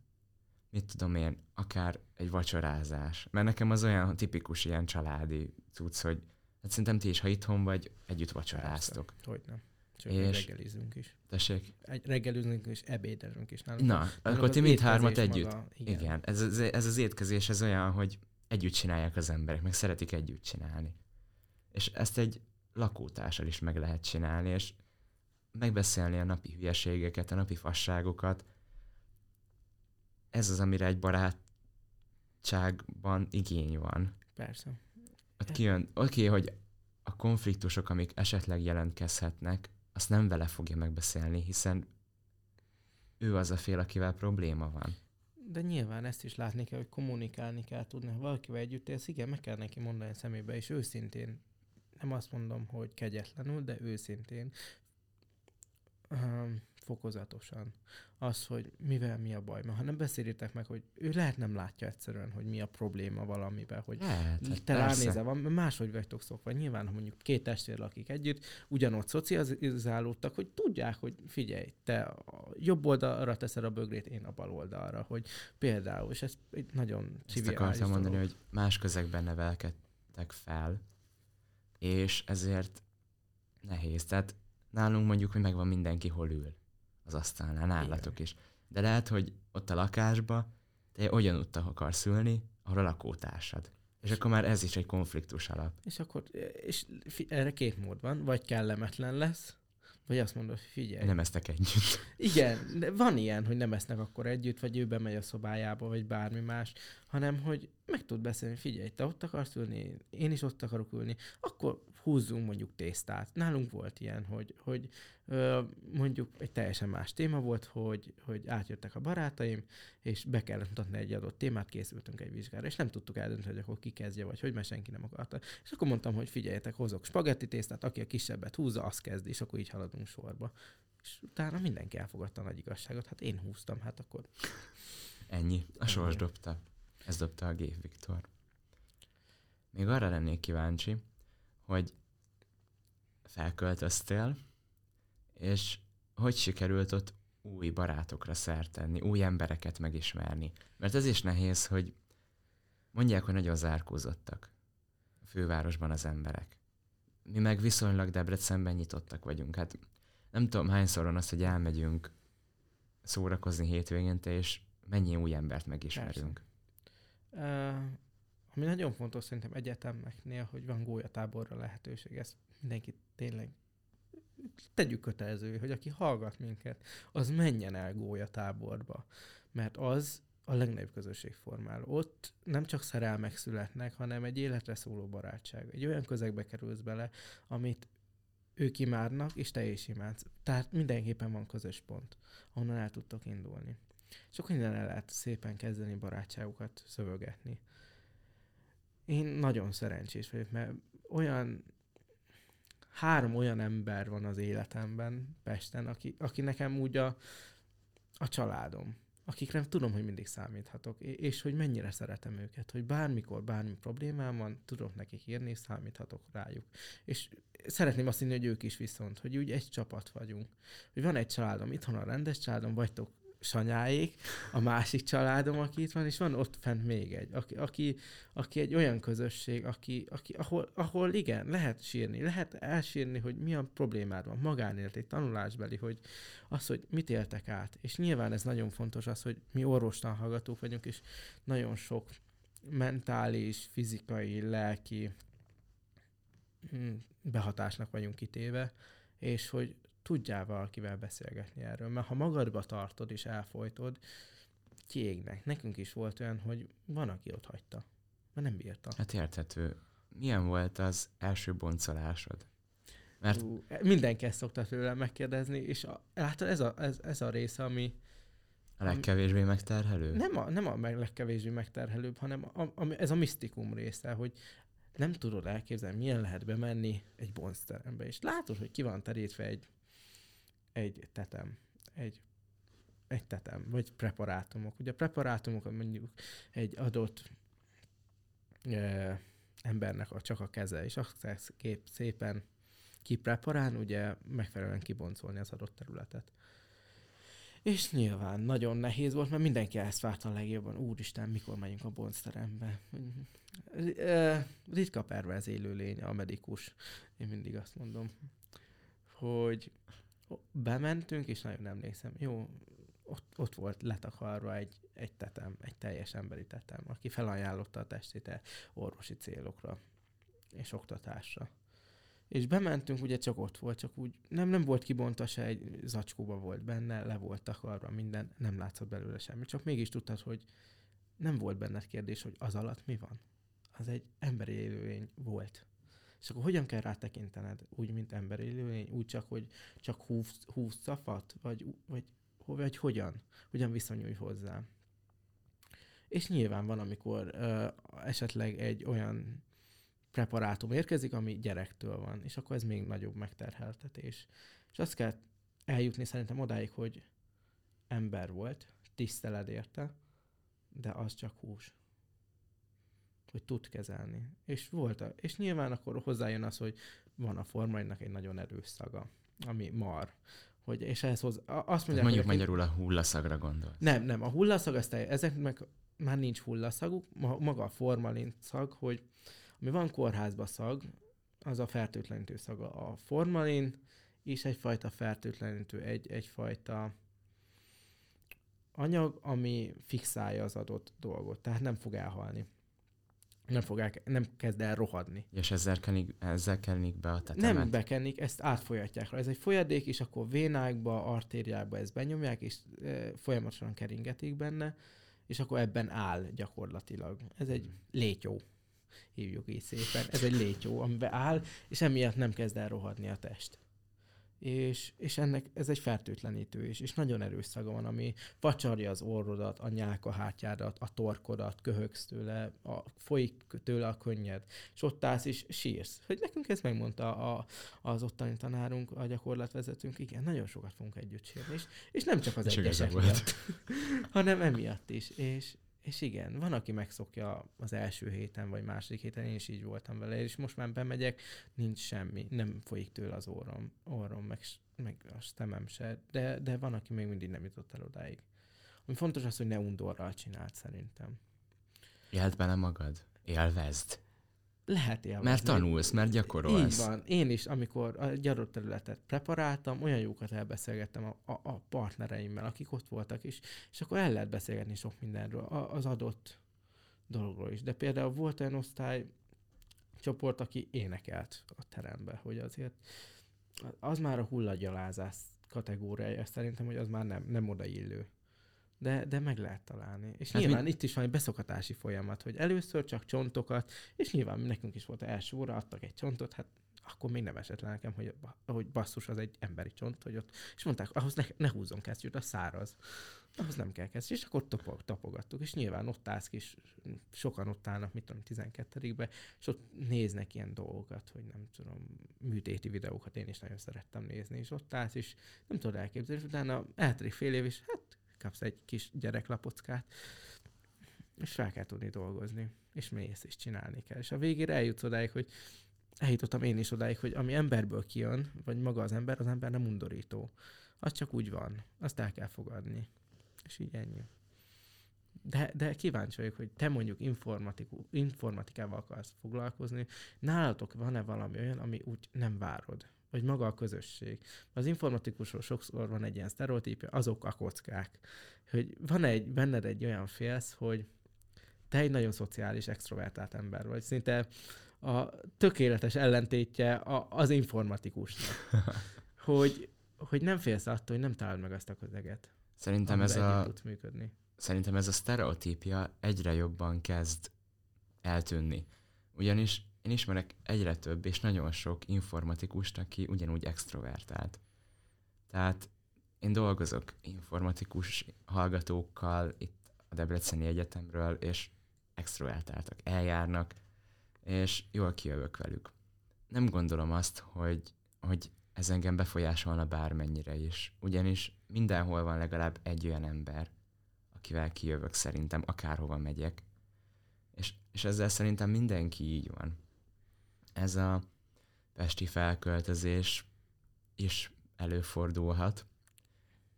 mit tudom én, akár egy vacsorázás. Mert nekem az olyan tipikus ilyen családi cucc, hogy hát szerintem ti is, ha itthon vagy, együtt vacsoráztok. Hogy nem. Csak És- reggelizünk is. Tessék? Egy reggelizünk és ebédelünk is nálunk. Na, Nálunk akkor ti mind étkezés hármat együtt. Maga, Igen. Igen. Ez, az, ez az étkezés, ez olyan, hogy együtt csinálják az emberek, meg szeretik együtt csinálni. És ezt egy lakótársal is meg lehet csinálni, és megbeszélni a napi hülyeségeket, a napi fasságokat. Ez az, amire egy barátságban igény van. Persze. Ott kijön, oké, hogy a konfliktusok, amik esetleg jelentkezhetnek, azt nem vele fogja megbeszélni, hiszen ő az a fél, akivel probléma van. De nyilván ezt is látni kell, hogy kommunikálni kell tudni. Ha valakivel együtt élsz, igen, meg kell neki mondani a szemébe, és őszintén, nem azt mondom, hogy kegyetlenül, de őszintén, um, fokozatosan. Az, hogy mivel mi a baj. Mert ha nem beszélitek meg, hogy ő lehet nem látja egyszerűen, hogy mi a probléma valamivel, hogy Lehet, hát te ránézel, van, máshogy vagytok szokva. Nyilván, ha mondjuk két testvér lakik együtt, ugyanott szocializálódtak, hogy tudják, hogy figyelj, te a jobb oldalra teszed a bögrét, én a bal oldalra, hogy például, és ez egy nagyon Ezt akartam mondani, dolog. hogy más közegben nevelkedtek fel, és ezért nehéz. Tehát nálunk mondjuk, hogy megvan mindenki, hol ül az asztalnál, nálatok is. De lehet, hogy ott a lakásba te ugyanúgy akarsz ülni, ahol a lakótársad. És akkor már ez is egy konfliktus alap. És akkor, és erre két mód van, vagy kellemetlen lesz, vagy azt mondod, hogy figyelj. Nem esztek együtt. Igen, de van ilyen, hogy nem esznek akkor együtt, vagy ő bemegy a szobájába, vagy bármi más, hanem hogy meg tud beszélni, figyelj, te ott akarsz ülni, én is ott akarok ülni, akkor húzzunk mondjuk tésztát. Nálunk volt ilyen, hogy, hogy ö, mondjuk egy teljesen más téma volt, hogy, hogy átjöttek a barátaim, és be kellett mutatni egy adott témát, készültünk egy vizsgára, és nem tudtuk eldönteni, hogy akkor ki kezdje, vagy hogy, mert senki nem akarta. És akkor mondtam, hogy figyeljetek, hozok spagetti tésztát, aki a kisebbet húzza, az kezdi, és akkor így haladunk sorba. És utána mindenki elfogadta a nagy igazságot. Hát én húztam, hát akkor... Ennyi. A sors dobta. Ez dobta a G. Viktor. Még arra lennék kíváncsi, hogy felköltöztél, és hogy sikerült ott új barátokra szert tenni, új embereket megismerni. Mert ez is nehéz, hogy mondják, hogy nagyon zárkózottak a fővárosban az emberek. Mi meg viszonylag Debrecenben nyitottak vagyunk. Hát nem tudom hányszor van az, hogy elmegyünk szórakozni hétvégénte, és mennyi új embert megismerünk. Uh, ami nagyon fontos szerintem egyetemeknél, hogy van gólyatáborra lehetőség. Ezt mindenki tényleg tegyük kötelező, hogy aki hallgat minket, az menjen el gólyatáborba. Mert az a legnagyobb közösségformál. Ott nem csak szerelmek születnek, hanem egy életre szóló barátság. Egy olyan közegbe kerülsz bele, amit ők imádnak, és te is imádsz. Tehát mindenképpen van közös pont, ahonnan el tudtok indulni. És akkor el lehet szépen kezdeni barátságokat szövögetni. Én nagyon szerencsés vagyok, mert olyan három olyan ember van az életemben Pesten, aki, aki nekem úgy a, a családom, akikre tudom, hogy mindig számíthatok, és hogy mennyire szeretem őket, hogy bármikor, bármi problémám van, tudok nekik írni, és számíthatok rájuk. És szeretném azt hinni, hogy ők is viszont, hogy úgy egy csapat vagyunk. Hogy van egy családom, itthon a rendes családom, vagytok Sanyáék, a másik családom, aki itt van, és van ott fent még egy, aki, aki, aki egy olyan közösség, aki, aki, ahol, ahol igen, lehet sírni, lehet elsírni, hogy mi a problémád van, magánélet, tanulásbeli, hogy az, hogy mit éltek át. És nyilván ez nagyon fontos az, hogy mi orvostan hallgatók vagyunk, és nagyon sok mentális, fizikai, lelki hm, behatásnak vagyunk kitéve, és hogy tudjál valakivel beszélgetni erről. Mert ha magadba tartod és elfolytod, kiégnek. Nekünk is volt olyan, hogy van, aki ott hagyta. Mert nem bírta. Hát érthető. Milyen volt az első boncolásod? Mert... Ú, mindenki ezt szokta tőlem megkérdezni, és a, látod, ez a, ez, ez a része, ami... A legkevésbé megterhelő? Nem a, nem a meg, legkevésbé megterhelőbb, hanem a, a, ez a misztikum része, hogy nem tudod elképzelni, milyen lehet bemenni egy bonzterembe, és látod, hogy ki van terítve egy egy tetem, egy, egy tetem, vagy preparátumok. Ugye a preparátumok mondjuk egy adott e, embernek a, csak a keze, és azt kép szépen kipreparán, ugye megfelelően kiboncolni az adott területet. És nyilván nagyon nehéz volt, mert mindenki ezt várta a legjobban. Úristen, mikor megyünk a boncterembe? Ritka perverz élőlény a medikus. Én mindig azt mondom, hogy bementünk, és nagyon emlékszem, jó, ott, ott volt letakarva egy, egy tetem, egy teljes emberi tetem, aki felajánlotta a testét orvosi célokra és oktatásra. És bementünk, ugye csak ott volt, csak úgy nem, nem volt kibontva se, egy zacskóba volt benne, le volt takarva minden, nem látszott belőle semmi. Csak mégis tudtad, hogy nem volt benned kérdés, hogy az alatt mi van. Az egy emberi élőlény volt. És akkor hogyan kell rátekintened? Úgy, mint ember élőlény? Úgy csak, hogy csak húz, húz szafat? Vagy, vagy, vagy hogyan? Hogyan viszonyulj hozzá? És nyilván van, amikor uh, esetleg egy olyan preparátum érkezik, ami gyerektől van, és akkor ez még nagyobb megterheltetés. És azt kell eljutni szerintem odáig, hogy ember volt, tiszteled érte, de az csak hús hogy tud kezelni. És volt, a, és nyilván akkor hozzájön az, hogy van a formainnak egy nagyon erős szaga, ami mar. Hogy, és ehhez hoz, azt mondják, mondjuk hogy magyarul a hullaszagra gondol. Nem, nem, a hullaszag, ezt, ezek meg már nincs hullaszaguk, maga a formalin szag, hogy ami van kórházba szag, az a fertőtlenítő szaga. A formalin is egyfajta fertőtlenítő, egy, egyfajta anyag, ami fixálja az adott dolgot, tehát nem fog elhalni nem, fogják, nem kezd el rohadni. És ezzel kenik, ezzel kenik be a tetemet? Nem bekenik, ezt átfolyatják rá. Ez egy folyadék, és akkor vénákba, artériákba ezt benyomják, és e, folyamatosan keringetik benne, és akkor ebben áll gyakorlatilag. Ez egy létyó, hívjuk így szépen. Ez egy létyó, amiben áll, és emiatt nem kezd el rohadni a test és, és ennek ez egy fertőtlenítő is, és nagyon erős szaga van, ami facsarja az orrodat, a nyálkahátyádat, a torkodat, köhögsz tőle, a, folyik tőle a könnyed, és ott állsz és sírsz. Hogy nekünk ezt megmondta a, az ottani tanárunk, a gyakorlatvezetőnk, igen, nagyon sokat fogunk együtt sírni, és, és nem csak az és egyesek miatt, hanem emiatt is, és, és igen, van, aki megszokja az első héten, vagy második héten, én is így voltam vele, és most már bemegyek, nincs semmi, nem folyik tőle az orrom, orrom meg, meg a stemem se, de, de van, aki még mindig nem jutott el odáig. Ami fontos az, hogy ne undorral csinált szerintem. Élt bele magad? Élvezd. Lehet élvezni. Mert tanulsz, mert gyakorolsz. Így van. Én is, amikor a gyarott területet preparáltam, olyan jókat elbeszélgettem a, a, a partnereimmel, akik ott voltak is, és akkor el lehet beszélgetni sok mindenről, az adott dologról is. De például volt olyan osztály csoport, aki énekelt a terembe, hogy azért az már a hullagyalázás kategóriája, szerintem, hogy az már nem, nem odaillő de, de meg lehet találni. És hát nyilván mi... itt is van egy beszokatási folyamat, hogy először csak csontokat, és nyilván nekünk is volt első óra, adtak egy csontot, hát akkor még nem esett le nekem, hogy, hogy basszus, az egy emberi csont, hogy ott, és mondták, ahhoz ne, ne húzzon kesztyűt, az száraz. Ahhoz nem kell kesztyű, és akkor topog, tapogattuk, és nyilván ott állsz is, sokan ott állnak, mit tudom, 12-be, és ott néznek ilyen dolgokat, hogy nem tudom, műtéti videókat én is nagyon szerettem nézni, és ott állsz, és nem tudod elképzelni, és utána eltelik fél év, és hát kapsz egy kis gyereklapockát, és fel kell tudni dolgozni, és mész, és csinálni kell. És a végére eljutsz odáig, hogy eljutottam én is odáig, hogy ami emberből kijön, vagy maga az ember, az ember nem undorító. Az csak úgy van. Azt el kell fogadni. És így ennyi. De, de kíváncsi vagyok, hogy te mondjuk informatikával akarsz foglalkozni, nálatok van-e valami olyan, ami úgy nem várod? Vagy maga a közösség. Az informatikusról sokszor van egy ilyen sztereotípia, azok a kockák. Hogy van egy, benned egy olyan félsz, hogy te egy nagyon szociális, extrovertált ember vagy. Szinte a tökéletes ellentétje a, az informatikusnak. hogy, hogy nem félsz attól, hogy nem találod meg azt a közeget. Szerintem ez a, működni. Szerintem ez a sztereotípia egyre jobban kezd eltűnni. Ugyanis én ismerek egyre több és nagyon sok informatikust, aki ugyanúgy extrovertált. Tehát én dolgozok informatikus hallgatókkal itt a Debreceni Egyetemről, és extrovertáltak, eljárnak, és jól kijövök velük. Nem gondolom azt, hogy, hogy ez engem befolyásolna bármennyire is, ugyanis mindenhol van legalább egy olyan ember, akivel kijövök szerintem, akárhova megyek, és, és ezzel szerintem mindenki így van ez a pesti felköltözés is előfordulhat,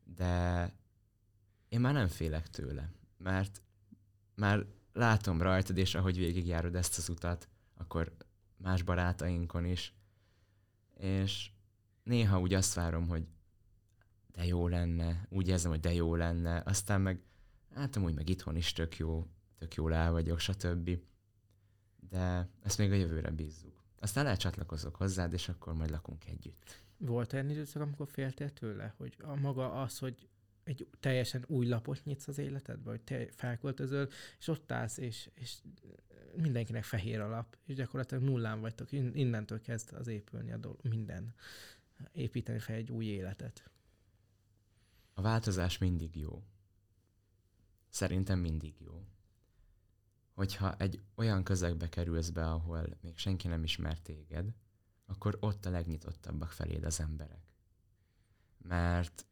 de én már nem félek tőle, mert már látom rajtad, és ahogy végigjárod ezt az utat, akkor más barátainkon is, és néha úgy azt várom, hogy de jó lenne, úgy érzem, hogy de jó lenne, aztán meg hát amúgy meg itthon is tök jó, tök jól el vagyok, stb. De ezt még a jövőre bízzuk. Aztán elcsatlakozok hozzád, és akkor majd lakunk együtt. Volt olyan időszak, amikor féltél tőle, hogy a maga az, hogy egy teljesen új lapot nyitsz az életedbe, hogy te felköltözöl, és ott állsz, és, és mindenkinek fehér a lap, és gyakorlatilag nullán vagytok, innentől kezd az épülni a dolog, minden. Építeni fel egy új életet. A változás mindig jó. Szerintem mindig jó hogyha egy olyan közegbe kerülsz be, ahol még senki nem ismer téged, akkor ott a legnyitottabbak feléd az emberek. Mert,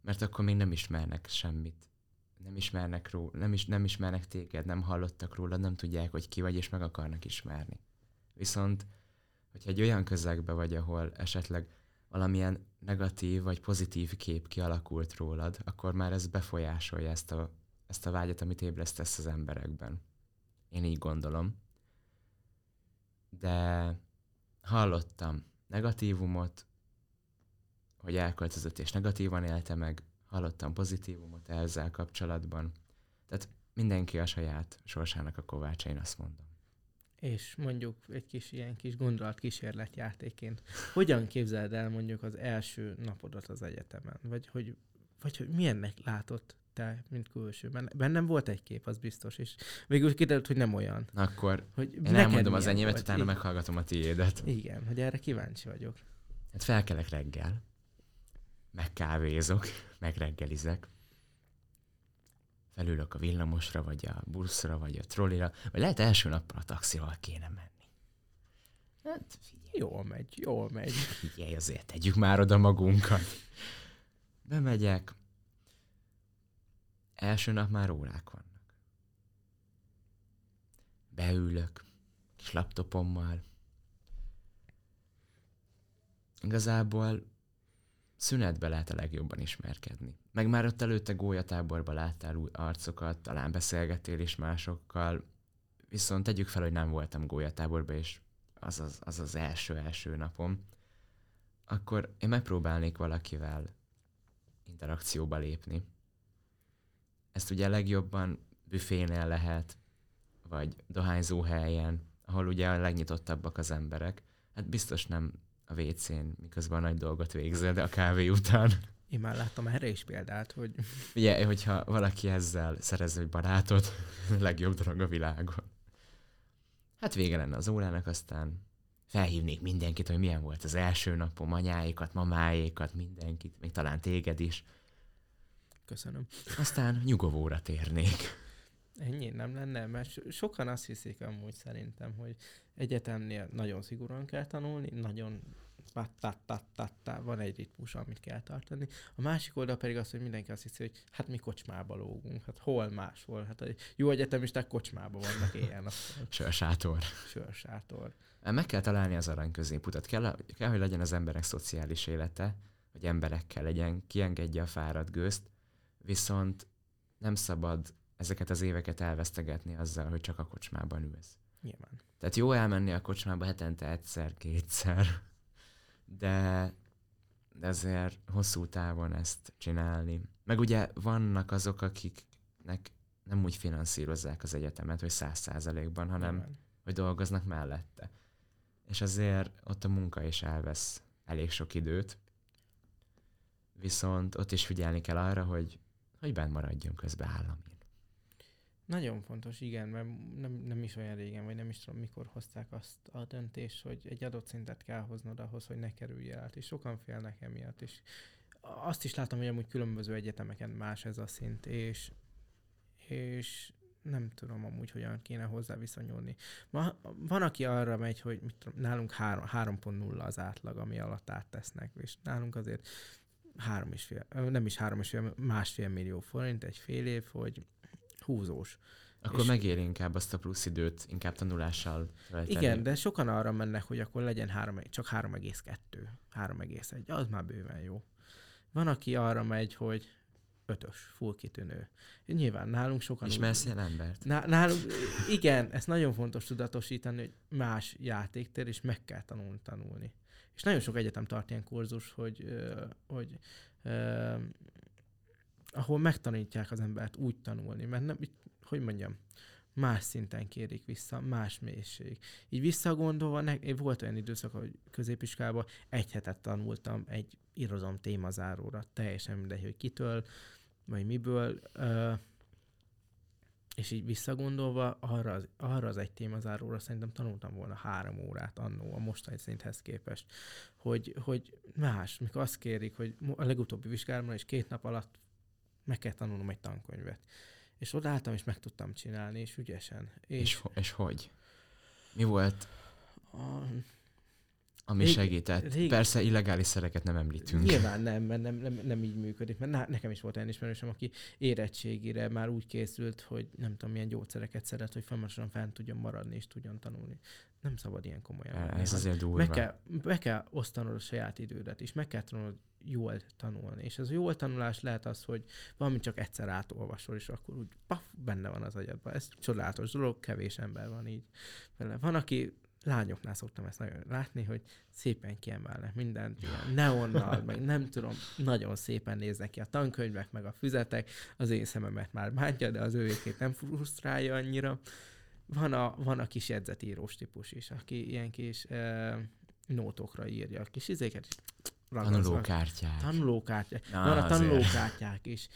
mert akkor még nem ismernek semmit. Nem ismernek, ró, nem, is, nem ismernek téged, nem hallottak róla, nem tudják, hogy ki vagy, és meg akarnak ismerni. Viszont, hogyha egy olyan közegbe vagy, ahol esetleg valamilyen negatív vagy pozitív kép kialakult rólad, akkor már ez befolyásolja ezt a, ezt a vágyat, amit ébresztesz az emberekben. Én így gondolom. De hallottam negatívumot, hogy elköltözött és negatívan élte meg, hallottam pozitívumot ezzel kapcsolatban. Tehát mindenki a saját sorsának a kovácsa, én azt mondom. és mondjuk egy kis ilyen kis gondolatkísérletjátéként, hogyan képzeld el mondjuk az első napodat az egyetemen? Vagy hogy, vagy hogy milyennek látott te, mint külső? Bennem volt egy kép, az biztos, és végül kiderült, hogy nem olyan. Akkor hogy én elmondom az enyémet, utána Igen. meghallgatom a tiédet. Igen, hogy erre kíváncsi vagyok. Hát felkelek reggel, megkávézok, megreggelizek, felülök a villamosra, vagy a buszra, vagy a trollira, vagy lehet első nappal a taxival kéne menni. Hát figyelj. Jól megy, jól megy. Figyelj, azért tegyük már oda magunkat. Bemegyek. Első nap már órák vannak. Beülök, kis laptopommal. Igazából szünetbe lehet a legjobban ismerkedni. Meg már ott előtte gólyatáborban láttál új arcokat, talán beszélgettél is másokkal, viszont tegyük fel, hogy nem voltam gólyatáborban, és az az, az az első-első napom, akkor én megpróbálnék valakivel interakcióba lépni. Ezt ugye legjobban büfénél lehet, vagy dohányzó helyen, ahol ugye a legnyitottabbak az emberek. Hát biztos nem a WC-n, miközben a nagy dolgot végzel, de a kávé után. Én már láttam erre is példát, hogy... Ugye, hogyha valaki ezzel szerez egy barátot, legjobb dolog a világon. Hát vége lenne az órának, aztán felhívnék mindenkit, hogy milyen volt az első napom, anyáikat, mamáékat, mindenkit, még talán téged is. Köszönöm. Aztán nyugovóra térnék. Ennyi nem lenne, mert sokan azt hiszik amúgy szerintem, hogy egyetemnél nagyon szigorúan kell tanulni, nagyon van egy ritmus, amit kell tartani. A másik oldal pedig az, hogy mindenki azt hiszi, hogy hát mi kocsmába lógunk, hát hol máshol, hát a jó egyetemisták kocsmába vannak éjjel. Sörsátor. Sörsátor. Meg kell találni az arany középutat. Kell, kell, hogy legyen az emberek szociális élete, hogy emberekkel legyen, kiengedje a fáradt gőzt, viszont nem szabad ezeket az éveket elvesztegetni azzal, hogy csak a kocsmában ülsz. Nyilván. Tehát jó elmenni a kocsmába hetente egyszer, kétszer, de, azért hosszú távon ezt csinálni. Meg ugye vannak azok, akiknek nem úgy finanszírozzák az egyetemet, hogy száz százalékban, hanem Nyilván. hogy dolgoznak mellette. És azért ott a munka is elvesz elég sok időt. Viszont ott is figyelni kell arra, hogy, hogy bent maradjon közben állami. Nagyon fontos, igen, mert nem, nem is olyan régen, vagy nem is tudom, mikor hozták azt a döntést, hogy egy adott szintet kell hoznod ahhoz, hogy ne kerülj át, és sokan félnek emiatt, és azt is látom, hogy amúgy különböző egyetemeken más ez a szint, és, és nem tudom amúgy, hogyan kéne hozzá viszonyulni. Ma, van, aki arra megy, hogy mit tudom, nálunk 3.0 az átlag, ami alatt áttesznek, és nálunk azért három és fél, nem is három és fél, másfél millió forint egy fél év, hogy húzós. Akkor és megér inkább azt a plusz időt, inkább tanulással tölteni. Igen, de sokan arra mennek, hogy akkor legyen 3, csak 3,2, 3,1, az már bőven jó. Van, aki arra megy, hogy ötös, full kitűnő. Nyilván nálunk sokan... Ismersz ilyen embert? Nálunk, igen, ez nagyon fontos tudatosítani, hogy más játéktér, és meg kell tanulni tanulni. És nagyon sok egyetem tart ilyen kurzus, hogy, hogy ahol megtanítják az embert úgy tanulni, mert nem, hogy mondjam, más szinten kérik vissza, más mélység. Így visszagondolva, ne, volt olyan időszak, hogy középiskolában egy hetet tanultam egy irodalom témazáróra, teljesen mindegy, hogy kitől, vagy miből, uh, és így visszagondolva, arra az, arra az egy témazáróra szerintem tanultam volna három órát annó a mostani szinthez képest, hogy, hogy más, mikor azt kérik, hogy a legutóbbi vizsgálatomra is két nap alatt meg kell tanulnom egy tankönyvet. És odaálltam, és meg tudtam csinálni, és ügyesen. És, és, és hogy? Mi volt? A... Ami rég, segített. Rég... Persze illegális szereket nem említünk. Nyilván nem, mert nem, nem, nem így működik. Mert nekem is volt olyan ismerősöm, aki érettségére már úgy készült, hogy nem tudom, milyen gyógyszereket szeret, hogy folyamatosan fent tudjon maradni és tudjon tanulni. Nem szabad ilyen komolyan. Ez azért durva. Meg kell, meg kell osztanod a saját idődet, és meg kell tanulnod jól tanulni. És ez a jól tanulás lehet az, hogy valami csak egyszer átolvasol, és akkor úgy paf, benne van az agyadban. Ez csodálatos dolog, kevés ember van így vele. Van, aki lányoknál szoktam ezt nagyon látni, hogy szépen kiemelnek mindent, ilyen neonnal, meg nem tudom, nagyon szépen néznek ki a tankönyvek, meg a füzetek, az én szememet már bántja, de az ővékét nem frusztrálja annyira. van a, van a kis jegyzetírós típus is, aki ilyen kis e, nótokra írja a kis izéket, Tanulókártyák. Tanulókártyák. Na, van a tanulókártyák is.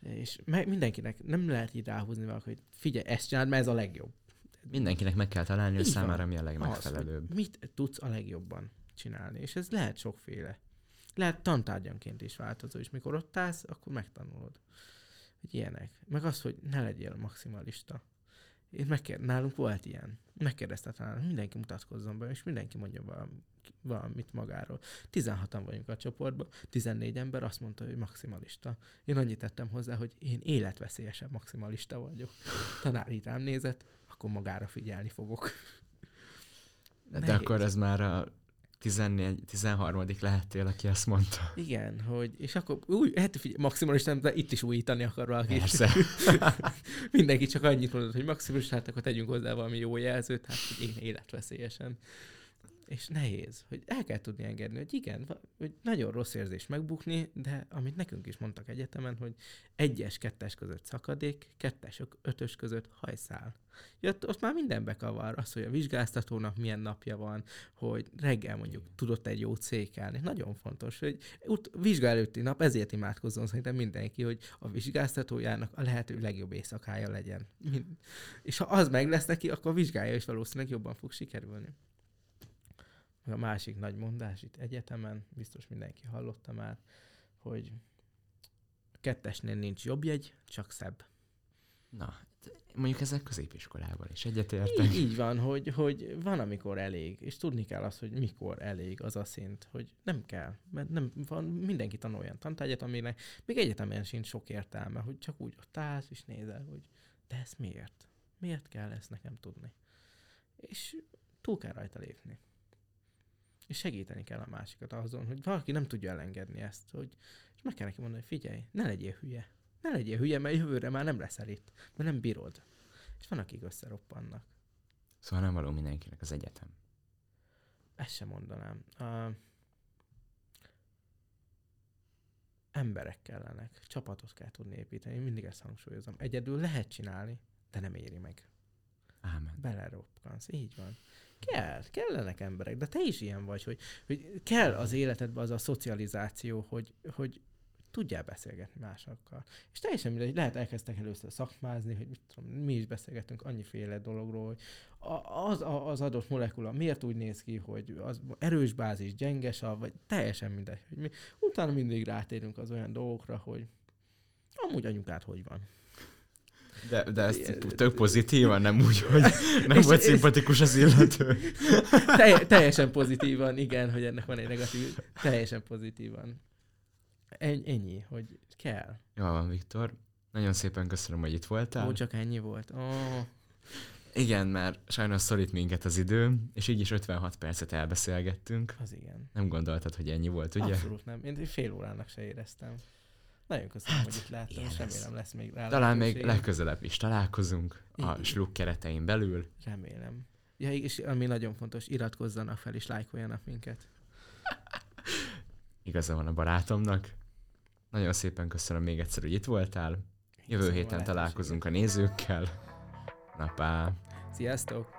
És meg, mindenkinek nem lehet így ráhúzni valaki, hogy figyelj, ezt csináld, mert ez a legjobb. Mindenkinek meg kell találni, hogy számára mi a Az, legmegfelelőbb. hogy mit tudsz a legjobban csinálni. És ez lehet sokféle. Lehet tantárgyanként is változó, és mikor ott állsz, akkor megtanulod. Hogy ilyenek. Meg az, hogy ne legyél maximalista. Én megkér... Nálunk volt ilyen. Megkérdezte talán, mindenki mutatkozzon be, és mindenki mondja valami, valamit magáról. 16-an vagyunk a csoportban, 14 ember azt mondta, hogy maximalista. Én annyit tettem hozzá, hogy én életveszélyesebb maximalista vagyok. Tanár így rám nézett, akkor magára figyelni fogok. De, Nehéz. akkor ez már a 14, 13. lehettél, aki ezt mondta. Igen, hogy, és akkor új, hát figyelj, maximalista, de itt is újítani akar valaki. Persze. Mindenki csak annyit mondott, hogy maximalista, hát akkor tegyünk hozzá valami jó jelzőt, hát hogy én életveszélyesen. És nehéz, hogy el kell tudni engedni, hogy igen, hogy nagyon rossz érzés megbukni, de amit nekünk is mondtak egyetemen, hogy egyes, kettes között szakadék, kettes, ötös között hajszál. Ja, ott, már minden bekavar, az, hogy a vizsgáztatónak milyen napja van, hogy reggel mondjuk tudott egy jó cékelni. Nagyon fontos, hogy ut- vizsga előtti nap ezért imádkozzon szerintem mindenki, hogy a vizsgáztatójának a lehető legjobb éjszakája legyen. Mind- És ha az meg lesz neki, akkor a vizsgája is valószínűleg jobban fog sikerülni. A másik nagy mondás itt egyetemen, biztos mindenki hallotta már, hogy a kettesnél nincs jobb jegy, csak szebb. Na, mondjuk ezek középiskolában is egyetértek. Így, így van, hogy, hogy van, amikor elég, és tudni kell azt, hogy mikor elég az a szint, hogy nem kell, mert nem, van, mindenki tanul olyan tantárgyat, aminek még egyetemen sincs sok értelme, hogy csak úgy ott állsz és nézel, hogy de ez miért? Miért kell ezt nekem tudni? És túl kell rajta lépni. És segíteni kell a másikat azon, hogy valaki nem tudja elengedni ezt, hogy, és meg kell neki mondani, hogy figyelj, ne legyél hülye. Ne legyél hülye, mert jövőre már nem leszel itt, mert nem bírod. És van, akik összeroppannak. Szóval nem való mindenkinek az egyetem. Ezt sem mondanám. Uh, emberek kellenek, csapatot kell tudni építeni, mindig ezt hangsúlyozom. Egyedül lehet csinálni, de nem éri meg. Ámen. Beleroppansz, így van. Kell, kellenek emberek, de te is ilyen vagy, hogy, hogy kell az életedben az a szocializáció, hogy, hogy tudjál beszélgetni másokkal. És teljesen mindegy, lehet elkezdtek először szakmázni, hogy mit tudom, mi is beszélgetünk annyiféle dologról, hogy az, az adott molekula miért úgy néz ki, hogy az erős bázis, gyenge sav, vagy teljesen mindegy. Hogy mi, utána mindig rátérünk az olyan dolgokra, hogy amúgy anyukád hogy van. De, de ezt tök pozitívan, nem úgy, hogy nem volt szimpatikus az illető. Telj, teljesen pozitívan, igen, hogy ennek van egy negatív, teljesen pozitívan. En, ennyi, hogy kell. Jó van, Viktor. Nagyon szépen köszönöm, hogy itt voltál. Ó, csak ennyi volt. Ó, Igen, mert sajnos szorít minket az idő, és így is 56 percet elbeszélgettünk. az igen. Nem gondoltad, hogy ennyi volt, ugye? Abszolút nem. Én fél órának se éreztem. Nagyon köszönöm, hogy itt láttam, és lesz. remélem lesz még rá Talán még legközelebb is találkozunk a Igen. sluk keretein belül. Remélem. Ja, és ami nagyon fontos, iratkozzanak fel és lájkoljanak minket. Igaza van a barátomnak. Nagyon szépen köszönöm még egyszer, hogy itt voltál. Jövő a héten találkozunk a nézőkkel. Na pá. Sziasztok!